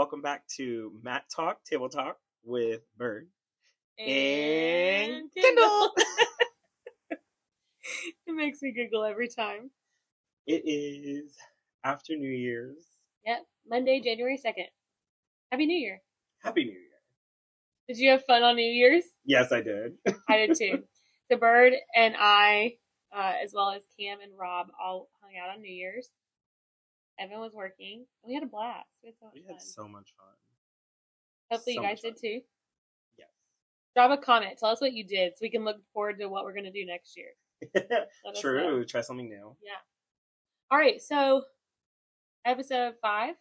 Welcome back to Mat Talk, Table Talk with Bird. and Kendyl. it makes me giggle every time. It is after New Year's. Yep, Monday, January second. Happy New Year! Happy New Year. Did you have fun on New Year's? Yes, I did. I did too. the bird and I, uh, as well as Cam and Rob, all hung out on New Year's. Evan was working. We had a blast. We had so much We fun. had so much fun. Hopefully, so you guys did too. Yes. Drop a comment. Tell us what you did, so we can look forward to what we're gonna do next year. True. Try something new. Yeah. All right. So, episode five.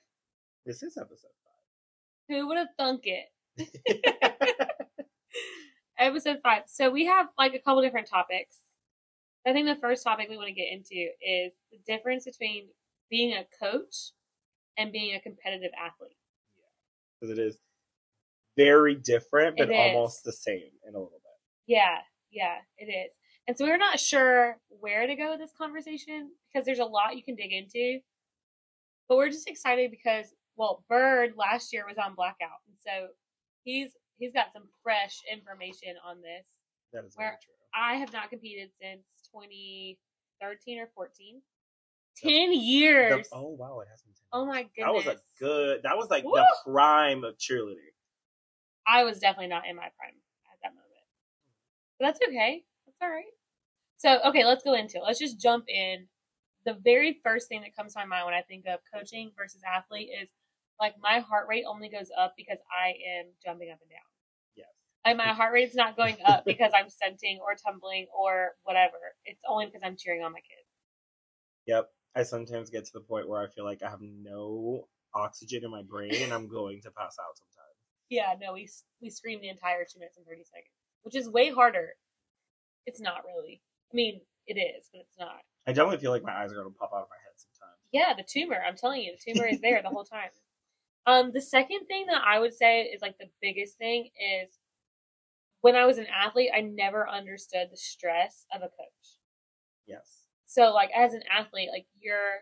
This is episode five. Who would have thunk it? episode five. So we have like a couple different topics. I think the first topic we want to get into is the difference between being a coach and being a competitive athlete. Because it is very different, but almost the same in a little bit. Yeah, yeah, it is. And so we're not sure where to go with this conversation because there's a lot you can dig into. But we're just excited because well, Bird last year was on blackout, and so he's he's got some fresh information on this. That is very Where- true. I have not competed since 2013 or 14. The- 10 The- years. oh wow, it has been. 10 oh my goodness. That was a good. That was like Woo! the prime of cheerleading. I was definitely not in my prime at that moment. But that's okay. That's all right. So, okay, let's go into it. Let's just jump in. The very first thing that comes to my mind when I think of coaching versus athlete is like my heart rate only goes up because I am jumping up and down. Yes. Like my heart rate's not going up because I'm stunting or tumbling or whatever. It's only because I'm cheering on my kids. Yep. I sometimes get to the point where I feel like I have no oxygen in my brain and I'm going to pass out sometimes. Yeah, no, we we screamed the entire two minutes and thirty seconds, which is way harder. It's not really. I mean, it is, but it's not. I definitely feel like my eyes are going to pop out of my head sometimes. Yeah, the tumor. I'm telling you, the tumor is there the whole time. Um, the second thing that I would say is like the biggest thing is when I was an athlete, I never understood the stress of a coach. Yes. So like as an athlete, like you're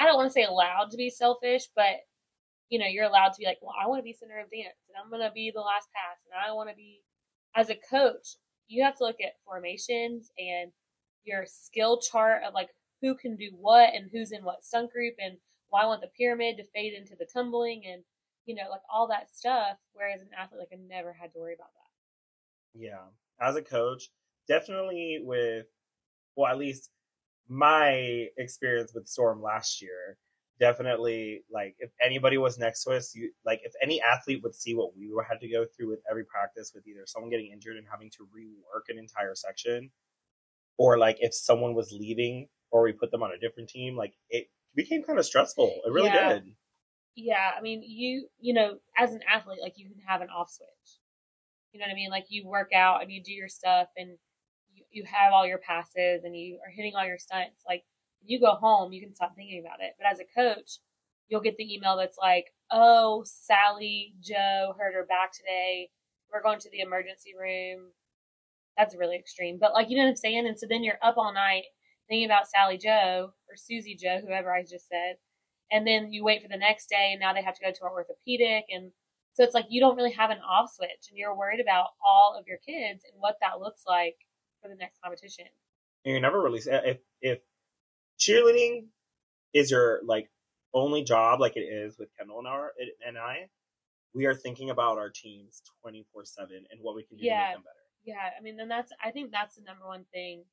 I don't want to say allowed to be selfish, but you know, you're allowed to be like, well, I want to be center of dance and I'm going to be the last pass and I want to be as a coach, you have to look at formations and your skill chart of like who can do what and who's in what stunt group and well, I want the pyramid to fade into the tumbling and you know, like all that stuff. Whereas an athlete, like I never had to worry about that. Yeah. As a coach, definitely with, well, at least my experience with Storm last year, definitely like if anybody was next to us, you like if any athlete would see what we were had to go through with every practice with either someone getting injured and having to rework an entire section, or like if someone was leaving or we put them on a different team, like it became kind of stressful. It really Yeah. did. yeah, I mean, you you know, as an athlete, like you can have an off switch. You know what I mean? Like you work out and you do your stuff and you, have all your passes and you are hitting all your stunts. Like you go home, you can stop thinking about it. But as a coach, you'll get the email that's like, "Oh, Sally Joe hurt her back today. We're going to the emergency room." That's really extreme, but like you know what I'm saying. And so then you're up all night thinking about Sally Joe or Susie Joe, whoever I just said and then you wait for the next day and now they have to go to our orthopedic and so it's like you don't really have an off switch and you're worried about all of your kids and what that looks like for the next competition and you're never really uh, if if cheerleading is your like only job like it is with Kendyl and our and I, we are thinking about our teams twenty four seven and what we can do to Yeah. make them better. yeah i mean then that's i think that's the number one thing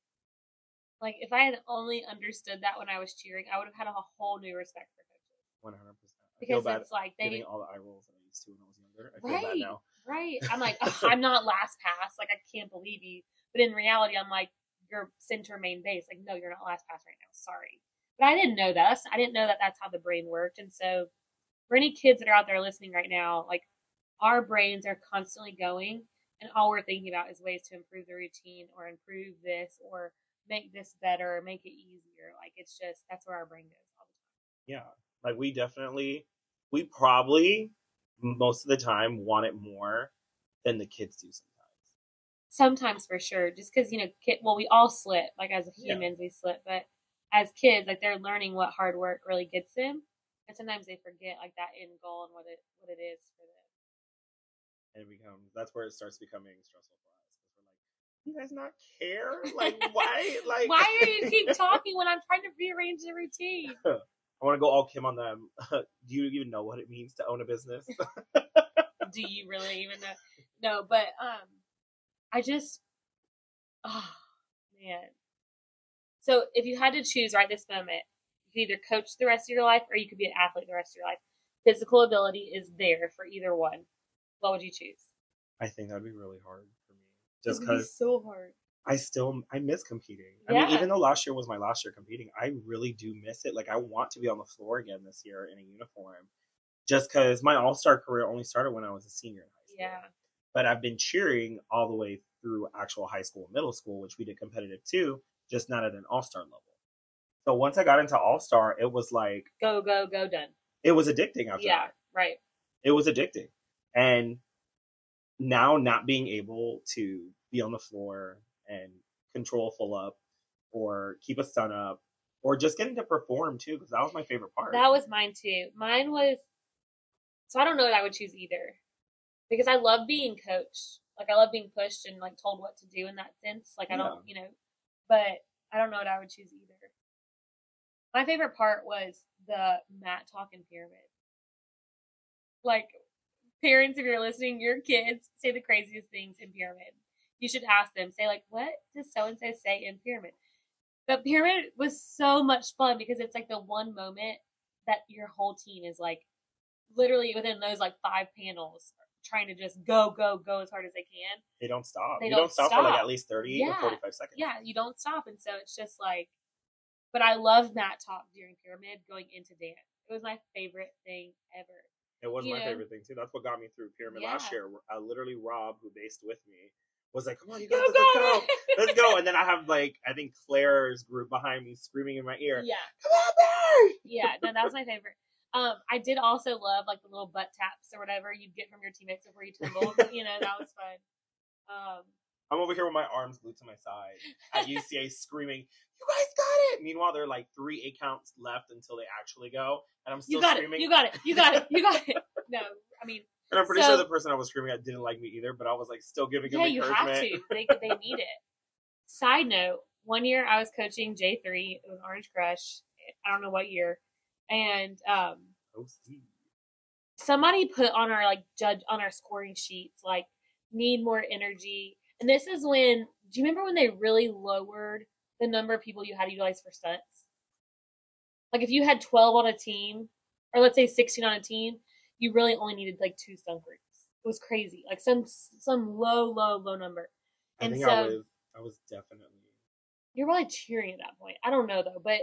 like if i had only understood that when i was cheering i would have had a whole new respect for coaches One hundred percent. Because bad it's like they giving all the eye rolls that I used to when I was younger. I feel bad Right. now. Right. I'm like, I'm not last pass. Like, I can't believe you. But in reality, I'm like, you're center main base. Like, no, you're not last pass right now. Sorry. But I didn't know that. I didn't know that that's how the brain worked. And so, for any kids that are out there listening right now, like, our brains are constantly going, and all we're thinking about is ways to improve the routine or improve this or make this better or make it easier. Like, it's just, that's where our brain goes all the time. Yeah. Like we definitely we probably most of the time want it more than the kids do sometimes. Sometimes for sure just because you know kid, well we all slip like as Yeah. humans we slip but as kids like they're learning what hard work really gets them And sometimes they forget like that end goal and what it what it is for them. And it becomes that's where it starts becoming stressful for us because we're like, you guys not care? Like why? Like Why are you keep talking when I'm trying to rearrange the routine? I want to go all Kim on them. Do you even know what it means to own a business? Do you really even know? No, but um, I just, oh man. So if you had to choose right this moment, you could either coach the rest of your life or you could be an athlete the rest of your life. Physical ability is there for either one. What would you choose? I think that'd be really hard for me, just would because so hard. I still I miss competing. Yeah. I mean, even though last year was my last year competing, I really do miss it. Like I want to be on the floor again this year in a uniform, just because my All Star career only started when I was a senior in high school. Yeah. But I've been cheering all the way through actual high school and middle school, which we did competitive too, just not at an All Star level. So once I got into All Star, it was like Go go go done. it was addicting after Yeah. that. Right. It was addicting. And now not being able to be on the floor and control full up or keep a stun up or just getting to perform too, because that was my favorite part. That was mine too. Mine was so I don't know that I would choose either. Because I love being coached. Like I love being pushed and like told what to do in that sense. Like I don't, you know, but I don't know what I would choose either. My favorite part was the Mat talking pyramid. Like parents, if you're listening, your kids say the craziest things in pyramid. You should ask them, say like, what does so and so say in pyramid? But pyramid was so much fun because it's like the one moment that your whole team is like literally within those like five panels trying to just go, go, go as hard as they can. they don't stop. They you don't don't stop, for like at least 30 Yeah. or 45 seconds. Yeah, you don't stop. And so it's just like, but I love Mat talk during pyramid going into dance. It was my favorite thing ever. It was You my know? favorite thing too. That's what got me through Pyramid Yeah. last year. I uh, literally, Rob, who based with me, was like, "Come on, you this, let's go, let's go!" And then I have like, I think Claire's group behind me screaming in my ear, Yeah, "Come on, Barry!" yeah. No, that was my favorite. Um, I did also love like the little butt taps or whatever you'd get from your teammates before you tumbled. you know, that was fun. Um, I'm over here with my arms glued to my side at UCA, screaming, "You guys got it!" Meanwhile, there are like three eight counts left until they actually go, and I'm still you got screaming. it. You got it. You got it. You got it. No, I mean, and I'm pretty So- sure the person I was screaming at didn't like me either, but I was like still giving him yeah, you have to. They they need it. Side note: One year I was coaching J three. It was Orange Crush. I don't know what year, and um, Oh, somebody put on our like judge on our scoring sheets like need more energy. And this is when do you remember when they really lowered the number of people you had to utilize for stunts? Like if you had twelve on a team, or let's say sixteen on a team, you really only needed like two stunt groups. It was crazy, like some some low, low, low number. I And think so- I was. I was definitely. You're probably cheering at that point. I don't know though, but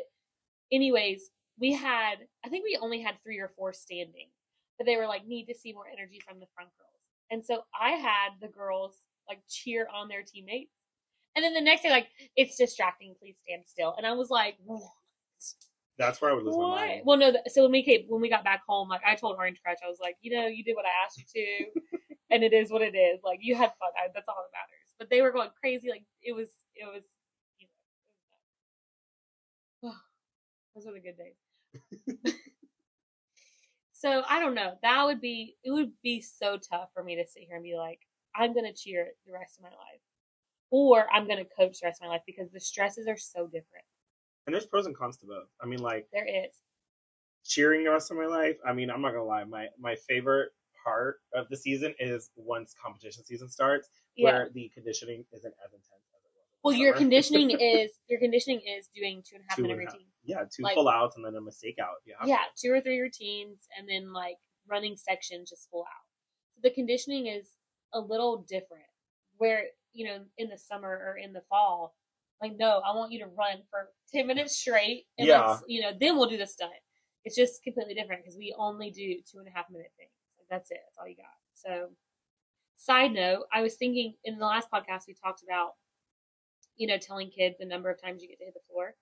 anyways, we had I think we only had three or four standing, but they were like need to see more energy from the front girls, and so I had the girls like cheer on their teammates, and then the next day like it's distracting, please stand still, and I was like. "What?" That's where I would lose my mind. Well, no. th- So when we came, when we got back home, like I told Orange Crush, I was like, you know, you did what I asked you to, and it is what it is. Like you had fun. I, that's all that matters. But they were going crazy. Like it was, it was, you know, it was nuts. those were the good days. So I don't know. That would be. It would be so tough for me to sit here and be like, I'm gonna cheer the rest of my life, or I'm gonna coach the rest of my life because the stresses are so different. And there's pros and cons to both. I mean, like There is. cheering the rest of my life. I mean, I'm not gonna lie. My my favorite part of the season is once competition season starts, Yeah. where the conditioning isn't as intense as it was. Well, your conditioning is your conditioning is doing two and a half Two minute routines. Yeah, two like- full outs and then a mistake out. Yeah, Yeah, two or three routines, and then like running sections just full out. So the conditioning is a little different. Where you know in the summer or in the fall, like no, I want you to run for ten minutes straight, and Yeah. let's, you know then we'll do the stunt. It's just completely different because we only do two and a half minute things. Like that's it. That's all you got. So, side note, I was thinking in the last podcast we talked about, you know, telling kids the number of times you get to hit the floor.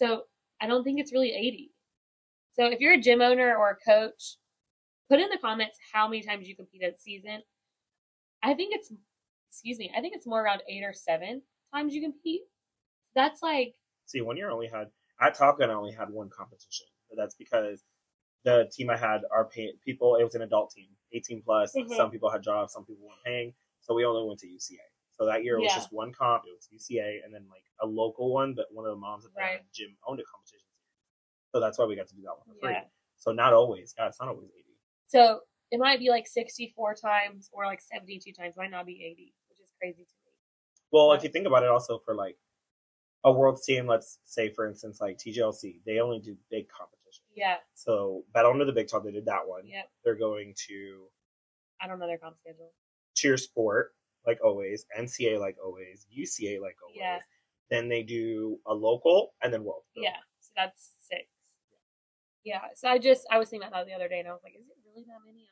So I don't think it's really 80. So if you're a gym owner or a coach, put in the comments how many times you compete a season. I think it's, excuse me, I think it's more around eight or seven times you compete. That's like, See, one year I only had at Top Gun, I only had one competition, but that's because the team I had, our pay, people, it was an adult team, 18 plus. Mhm. Some people had jobs, some people weren't paying. So we only went to UCA. So that year it was Yeah. just one comp. It was UCA and then like a local one, but one of the moms at the Right. gym owned a competition. So that's why we got to do that one for free. So not always. Yeah, it's not always 80. So it might be like 64 times or like 72 times. Might not be 80, which is crazy to me. Well, if you think about it, also for like a world team, let's say for instance, like TGLC, they only do big competitions. Yeah. So Battle Under the Big Top, they did that one. Yep. They're going to I don't know their comp schedule. Cheer Sport, like always, NCA like always, UCA like always. Yeah. Then they do a local and then world. Yeah. So that's six. Yeah. So I just I was thinking about that the other day and I was like, is it really that many?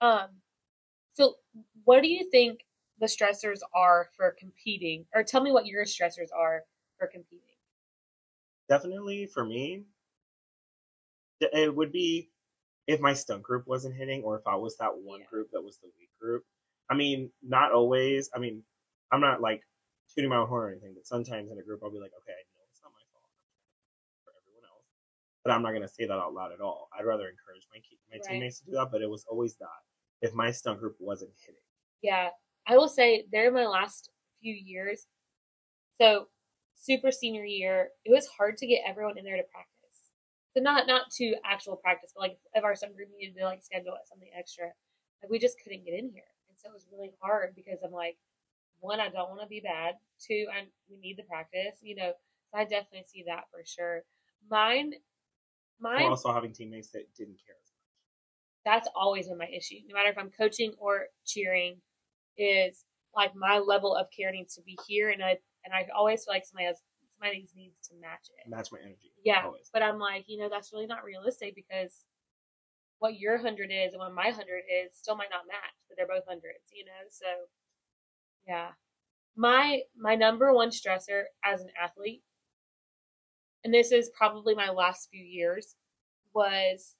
I don't know. Um. So what do you think the stressors are for competing, or tell me what your stressors are for competing? Definitely for me, it would be if my stunt group wasn't hitting or if I was that one Yeah. group that was the weak group. I mean, not always. I mean, I'm not like shooting my own horn or anything, but sometimes in a group I'll be like, okay, I know it's not my fault for everyone else, but I'm not gonna say that out loud at all. I'd rather encourage my my Right. teammates to do that, but it was always that if my stunt group wasn't hitting. Yeah, I will say they're my last few years. So, super senior year, it was hard to get everyone in there to practice. So not not to actual practice, but like if our stunt group needed to like schedule something extra, like we just couldn't get in here, so it was really hard because I'm like, one, I don't want to be bad. Two, I we need the practice. You know, so I definitely see that for sure. Mine, mine also having teammates that didn't care as much. that's always been my issue. No matter if I'm coaching or cheering, is like my level of care needs to be here, and I and I always feel like somebody has somebody needs to match it. Match my energy. Yeah, Always. but I'm like, you know, that's really not realistic because what your hundred is and what my hundred is still might not match, but they're both hundreds, you know. So, yeah, my my number one stressor as an athlete, and this is probably my last few years, was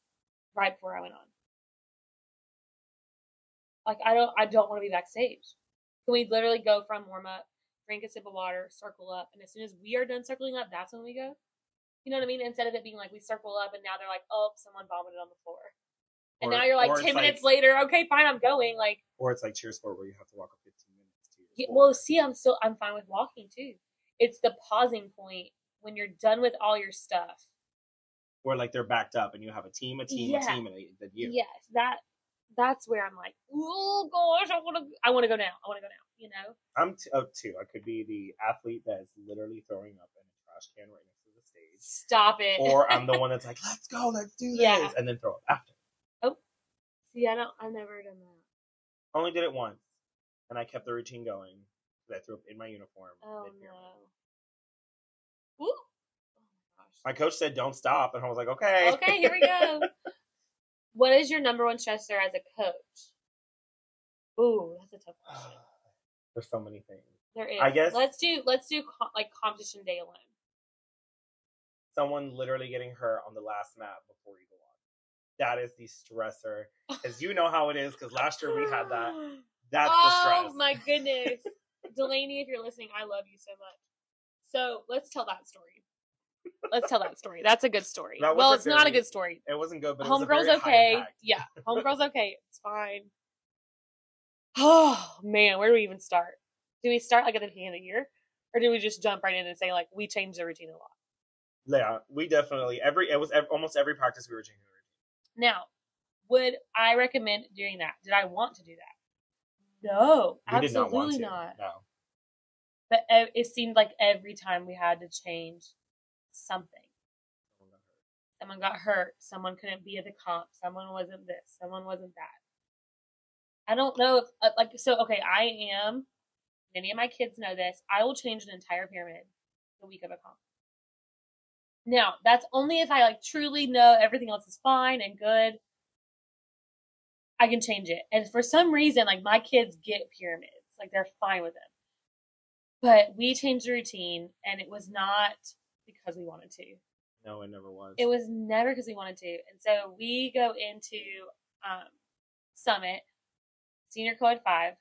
right before I went on. Like I don't I don't want to be backstage. Can we literally go from warm up, drink a sip of water, circle up, and as soon as we are done circling up, that's when we go? You know what I mean? Instead of it being like we circle up and now they're like, oh, someone vomited on the floor. And Or- now you're like 10 minutes like- later, okay, fine, I'm going. Like, Or it's like cheer sport where you have to walk up 15 minutes to yeah, well, see, I'm still, I'm fine with walking too. It's the pausing point when you're done with all your stuff. Or like they're backed up and you have a team, a team, Yeah. a team, and a- then you. Yes, that, that's where I'm like, oh gosh, I want to, I want to go now. I want to go now, you know? I'm t- uh, oh, two. I could be the athlete that's literally throwing up in a trash can right next to the stage. Stop it. Or I'm the one that's like, let's go, let's do this. Yeah. And then throw up after. See, I don't, I've never done that. Only did it once. And I kept the routine going. I threw up in my uniform. Oh no. Woo. Oh my. My coach said, don't stop. And I was like, okay. Okay, here we go. what is your number one stressor as a coach? Ooh, that's a tough question. There's so many things. There is. I guess- Let's do let's do co- like competition day alone. Someone literally getting hurt on the last map before you go on. That is the stressor. Because you know how it is. Because last year we had that. That's the oh stress. oh my goodness, Delaney, if you're listening, I love you so much. So let's tell that story. Let's tell that story. That's a good story. Well, it's not a good story. It wasn't good, but it was a Homegirl's very okay. Yeah, homegirl's okay. It's fine. Oh man, where do we even start? Do we start like at the beginning of the year, or do we just jump right in and say like we changed the routine a lot? Yeah, we definitely every it was ev- almost every practice we were changing the routine. Now, would I recommend doing that? Did I want to do that? No, We did not want absolutely to. not. No. But it seemed like every time we had to change something. Someone got hurt. Someone couldn't be at the comp. Someone wasn't this. Someone wasn't that. I don't know if uh, like so. Okay, I am. Many of my kids know this. I will change an entire pyramid the week of a comp. Now that's only if I like truly know everything else is fine and good. I can change it. And for some reason, like my kids get pyramids, like they're fine with them. But we changed the routine, and it was not because we wanted to. No, it never was. It was never because we wanted to. And so we go into um, Summit, senior code five.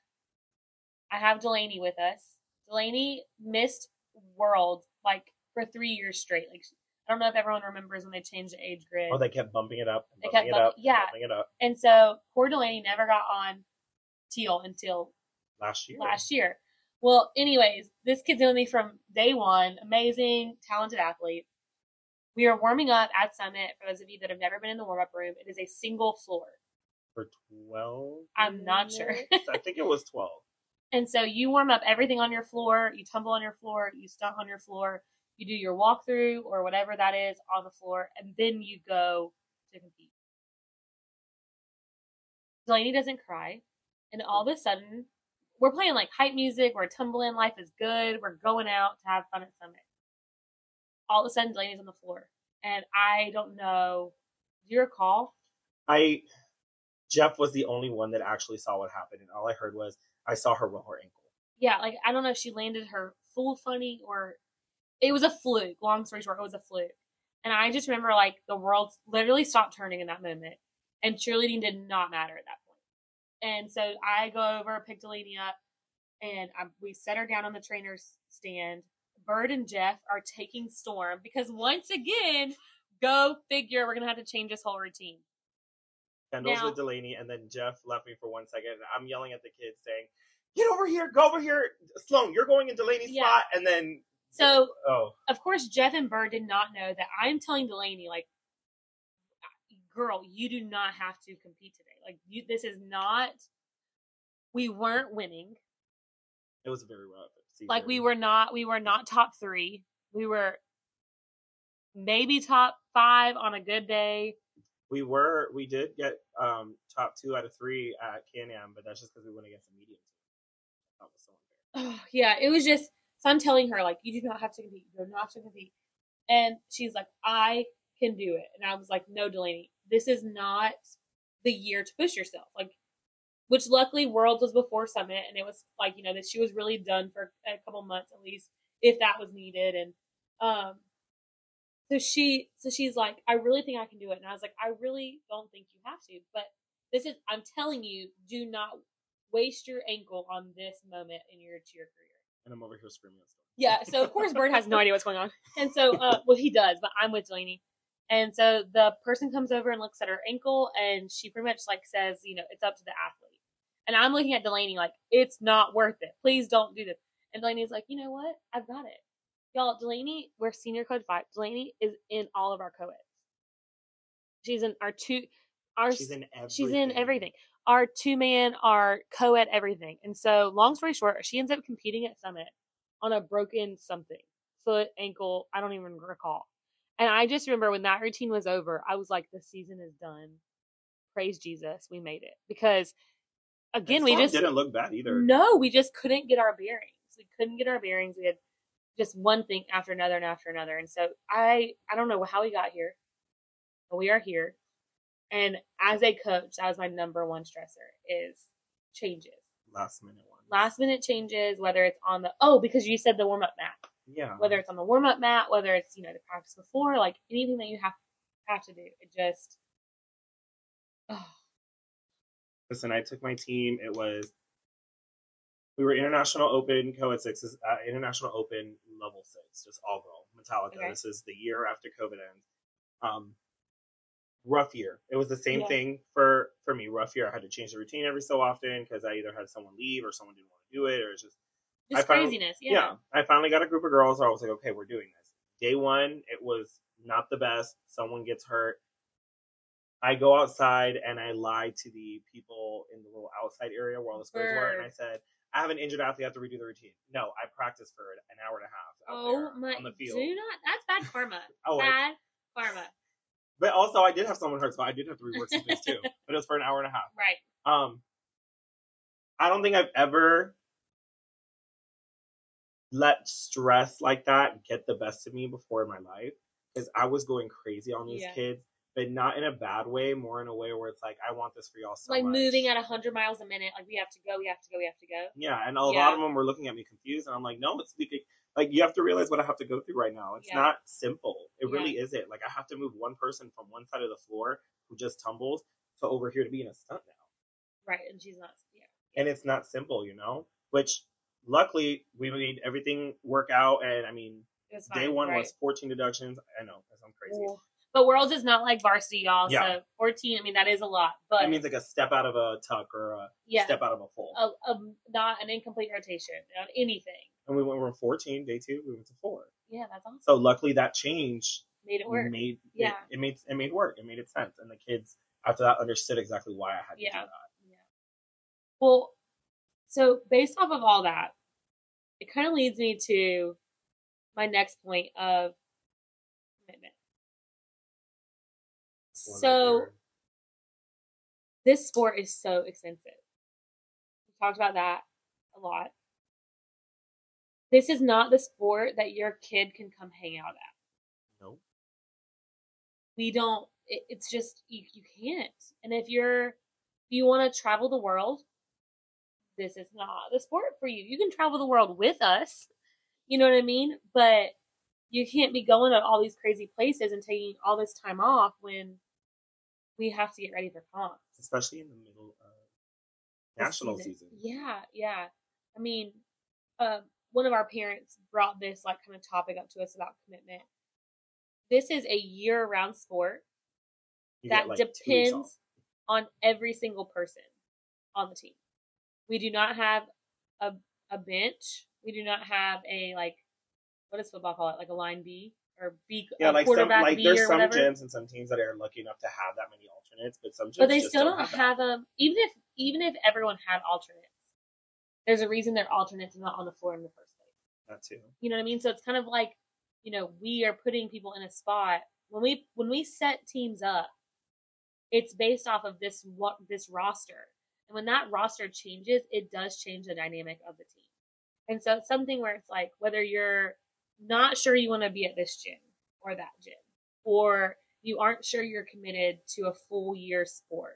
I have Delaney with us. Delaney missed World like for three years straight. Like I don't know if everyone remembers when they changed the age grid. Oh, they kept bumping it up. And They bumping kept it up. yeah. Bumping it up and so poor Delaney never got on teal until last year. last year. Well, anyways, this kid's known me from day one. Amazing, talented athlete. We are warming up at Summit. For those of you that have never been in the warm up room, it is a single floor. For 12? I'm not sure. I think it was 12. And so you warm up everything on your floor, you tumble on your floor, you stunt on your floor, you do your walkthrough or whatever that is on the floor, and then you go to compete. Delaney doesn't cry, and all of a sudden, we're playing like hype music, we're tumbling, life is good, we're going out to have fun at Summit. All of a sudden, Delaney's on the floor, and I don't know. Do you recall? I Jeff was the only one that actually saw what happened, and all I heard was I saw her roll her ankle. yeah, like I don't know if she landed her full funny or it was a fluke. Long story short, it was a fluke. And I just remember like the world literally stopped turning in that moment, and cheerleading did not matter at that point. And so I go over, pick Delaney up, and I, we set her down on the trainer's stand. Bird and Jeff are taking Storm because once again, go figure, we're gonna have to change this whole routine. Kendyl's Now- with Delaney, and then Jeff left me for one second. And I'm yelling at the kids saying, "Get over here! Go over here, Sloan! You're going in Delaney's Yeah. spot." And then, So oh, of course, Jeff and Bird did not know that I'm telling Delaney, like, girl, you do not have to compete today. Like, you, this is not. We weren't winning. it was a very rough. season. Like, we were not. We were not top three. We were maybe top five on a good day. we were, we did get um top two out of three at Can-Am, but that's just because we went against a medium team. So. Oh, yeah, it was just. So I'm telling her, like, you do not have to compete. You do not have to compete. And she's like, I can do it. And I was like, no, Delaney, this is not the year to push yourself. Like, which luckily Worlds was before Summit, and it was like, you know, that she was really done for a couple months at least, if that was needed. And um, so she, so she's like, I really think I can do it. And I was like, I really don't think you have to. But this is, I'm telling you, do not waste your ankle on this moment in your cheer career. And I'm over here screaming at Storm. Yeah, so of course Bird has no idea what's going on. And so uh well he does, but I'm with Delaney. And so the person comes over and looks at her ankle and she pretty much like says, you know, it's up to the athlete. And I'm looking at Delaney like, it's not worth it. Please don't do this. And Delaney's like, you know what? I've got it. Y'all, Delaney, we're senior code five. Delaney is in all of our co-eds. She's in our two our She's in everything. She's in everything. Our two man, our co ed everything. And so, long story short, she ends up competing at Summit on a broken something foot, ankle, I don't even recall. And I just remember when that routine was over, I was like, the season is done. Praise Jesus, we made it. Because again, we just didn't look bad either. no, we just couldn't get our bearings. We couldn't get our bearings. We had just one thing after another and after another. And so I I don't know how we got here, but we are here. And as a coach, that was my number one stressor is changes. Last minute one. Last minute changes, whether it's on the oh, because you said the warm up mat. Yeah. Whether it's on the warm up mat, whether it's, you know, the practice before, like anything that you have have to do. It just oh, Listen, I took my team. It was we were international open co-ed six, uh, international open level six, just all girl Metallica. Okay. This is the year after COVID ends. Um, rough year. It was the same Yeah. thing for for me. Rough year. I had to change the routine every so often because I either had someone leave or someone didn't want to do it, or it's just just I found- craziness. yeah. Yeah. I finally got a group of girls. I was like, okay, we're doing this. Day one, it was not the best. Someone gets hurt. I go outside and I lie to the people in the little outside area where all the squares were, and I said, I have an injured athlete. I have to redo the routine. No, I practiced for an hour and a half out Oh my on the field. do not that's bad karma. Oh, I- bad karma. But also I did have someone hurt, so I did have to rework some things too. But it was for an hour and a half. Right. Um, I don't think I've ever let stress like that get the best of me before in my life because I was going crazy on these Yeah. kids, but not in a bad way, more in a way where it's like I want this for y'all so like much. moving at hundred miles a minute. Like we have to go, we have to go, we have to go. Yeah, and a Yeah. lot of them were looking at me confused, and I'm like, no, it's because like you have to realize what I have to go through right now. It's Yeah. not simple. It Yeah. really isn't. Like I have to move one person from one side of the floor who just tumbles to over here to be in a stunt now. Right, and she's not. Yeah. and it's not simple, you know. Which luckily we made everything work out, and I mean, fine. Day one right. was 14 deductions. I know that sounds crazy. Ooh. But Worlds is not like varsity, y'all. Yeah. So 14, I mean, that is a lot. But it means like a step out of a tuck or a yeah, step out of a full. a, a, not an incomplete rotation on anything. And we went from 14 day two. We went to four. Yeah, that's awesome. So luckily that change Made it work. made Yeah. it, it made it made work. It made it sense, and the kids after that understood exactly why I had to do that. Yeah. Well, so based off of all that, it kind of leads me to my next point of commitment. One So this sport is so expensive. We talked about that a lot. This is not the sport that your kid can come hang out at. nope. we don't it, it's just you, you can't and if you're if you want to travel the world this is not the sport for you you can travel the world with us you know what i mean but you can't be going to all these crazy places and taking all this time off when we have to get ready for comps especially in the middle of national season. yeah yeah i mean um, one of our parents brought this like kind of topic up to us about commitment this is a year-round sport You that like, two weeks off. depends on every single person on the team. We do not have a a bench. We do not have a like what does football call it? Like a line B or B Yeah, like some quarterback like B there's some whatever. gyms and some teams that are lucky enough to have that many alternates, but some gyms but they just still don't don't have, have them. Even if even if everyone had alternates, there's a reason they're alternates not on the floor in the first place. that too. You know what I mean? So it's kind of like, you know, we are putting people in a spot when we when we set teams up, it's based off of this what this roster. And when that roster changes, it does change the dynamic of the team. And so it's something where it's like whether you're not sure you want to be at this gym or that gym, or you aren't sure you're committed to a full year sport.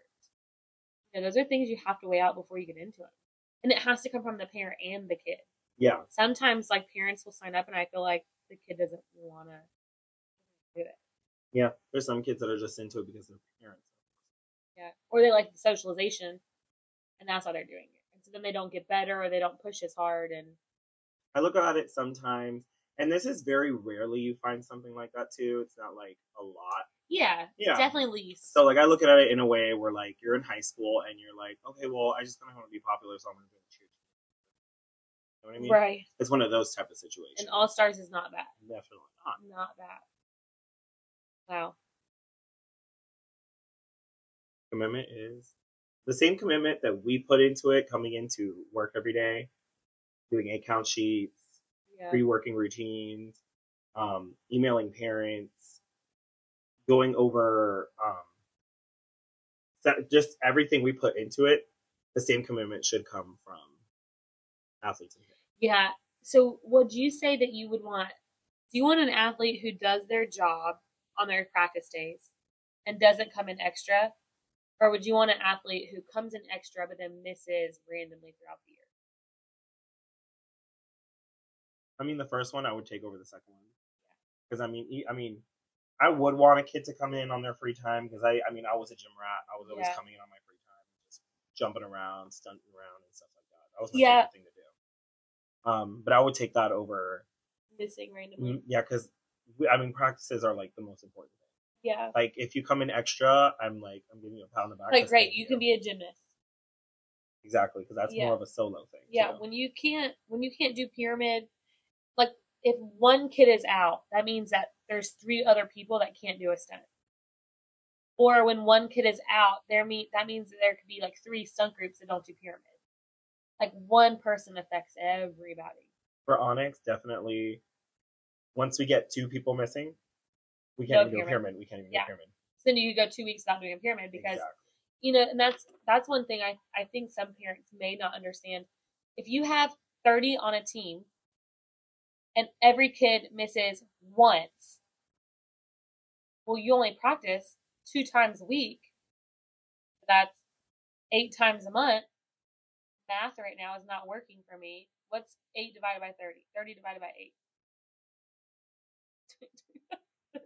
You know, those are things you have to weigh out before you get into it. And it has to come from the parent and the kid Yeah, sometimes like parents will sign up and I feel like the kid doesn't want to do it. yeah. There's some kids that are just into it because their parents. Yeah. Or they like the socialization and that's why they're doing it. And so then they don't get better or they don't push as hard and I look at it sometimes, and this is very rarely you find something like that too. It's not like a lot. yeah, Yeah. definitely least. So like I look at it in a way where like you're in high school and you're like, okay, well I just kind of want to be popular, so I'm gonna do cheer. You know what I mean? right. It's one of those type of situations. And All Stars is not that. definitely not. Not that. Wow. Commitment is the same commitment that we put into it coming into work every day, doing account sheets, Yeah. pre-working routines, um, emailing parents, going over um, just everything we put into it. The same commitment should come from athletes. Yeah. So would you say that you would want do you want an athlete who does their job on their practice days and doesn't come in extra? Or would you want an athlete who comes in extra but then misses randomly throughout the year? I mean, the first one I would take over the second one because I mean, I mean, I would want a kid to come in on their free time because I, I mean, I was a gym rat. I was always Yeah. coming in on my free time, just jumping around, stunting around, and stuff like that. That was my Yeah. favorite thing to do. Um, but I would take that over. Missing randomly. Mm, Yeah, because I mean, practices are like the most important thing. Yeah. Like, if you come in extra, I'm like, I'm giving you a pound of back. Like great, you can be a gymnast. exactly because that's Yeah. more of a solo thing. Yeah, when you can't when you can't do pyramid, if one kid is out, that means that there's three other people that can't do a stunt. Or when one kid is out, there mean that means that there could be like three stunt groups that don't do pyramid. Like one person affects everybody. for Onyx, definitely. Once we get two people missing, we can't even do a pyramid. pyramid. We can't even Yeah. do a pyramid. So then you could go two weeks without doing a pyramid because exactly. you know, and that's that's one thing I I think some parents may not understand. If you have 30 on a team and every kid misses once, well, you only practice two times a week. That's eight times a month. Math right now is not working for me. What's eight divided by 30? 30 divided by eight.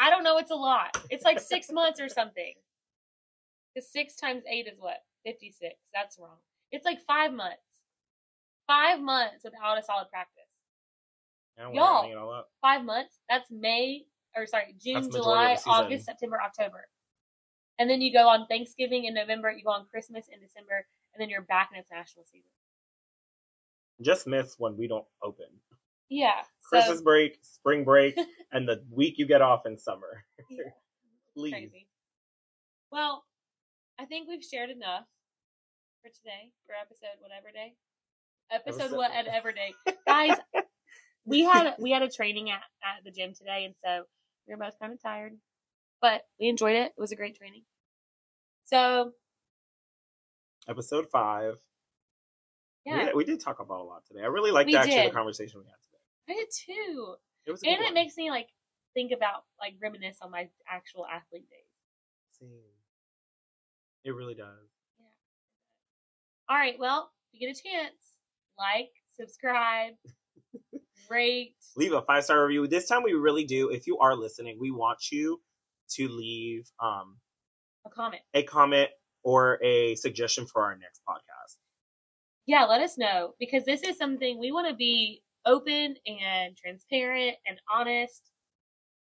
I don't know. It's a lot. It's like six months or something. Because six times eight is what? 56. That's wrong. It's like five months. Five months without a solid practice. We're Y'all. it all up. Five months. That's May or sorry, June, That's majority of July. August, September, October. And then you go on Thanksgiving in November, you go on Christmas in December, and then you're back in its national season. Just miss when we don't open. Yeah. Christmas so, break, spring break, and the week you get off in summer. yeah, Please. crazy. Well, I think we've shared enough for today, for episode whatever day. Episode Episode- whatever day. Guys, we had we had a training at, at the gym today and so we were both kind of tired. But we enjoyed it. It was a great training. So Episode five. Yeah, did, we did talk about a lot today. I really liked We actually did. the conversation we had today. I did too. It was And it one. makes me like think about like reminisce on my actual athlete days. Same. It really does. Yeah. All right, well, if you get a chance, like, subscribe, rate. Leave a five star review. This time we really do. If you are listening, we want you to leave um, a comment. a comment or a suggestion for our next podcast. Yeah, let us know because this is something we want to be open and transparent and honest.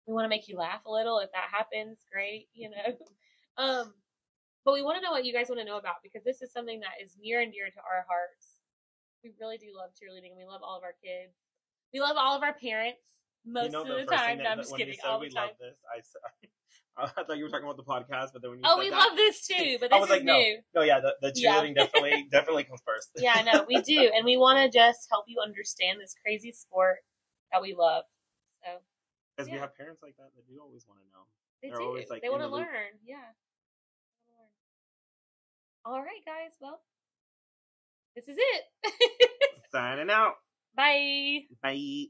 We want to make you laugh a little. If that happens, great, you know. Um, but we want to know what you guys want to know about because this is something that is near and dear to our hearts. We really do love cheerleading and we love all of our kids. We love all of our parents most you know, of the, thing time. that- No, I'm just kidding. Said All we the time. love this. I, I thought you were talking about the podcast, but then when you Oh, said we that, love this too, but I was is like, no. new. No, yeah, the, the Yeah. definitely definitely comes first. Yeah, no, we do, and we want to just help you understand this crazy sport that we love. So Because we have parents like that that do always want to know. they They're do. always, like, they want to the loop. learn. Yeah. They wanna learn. All right, guys. Well, this is it. Signing out. Bye. Bye.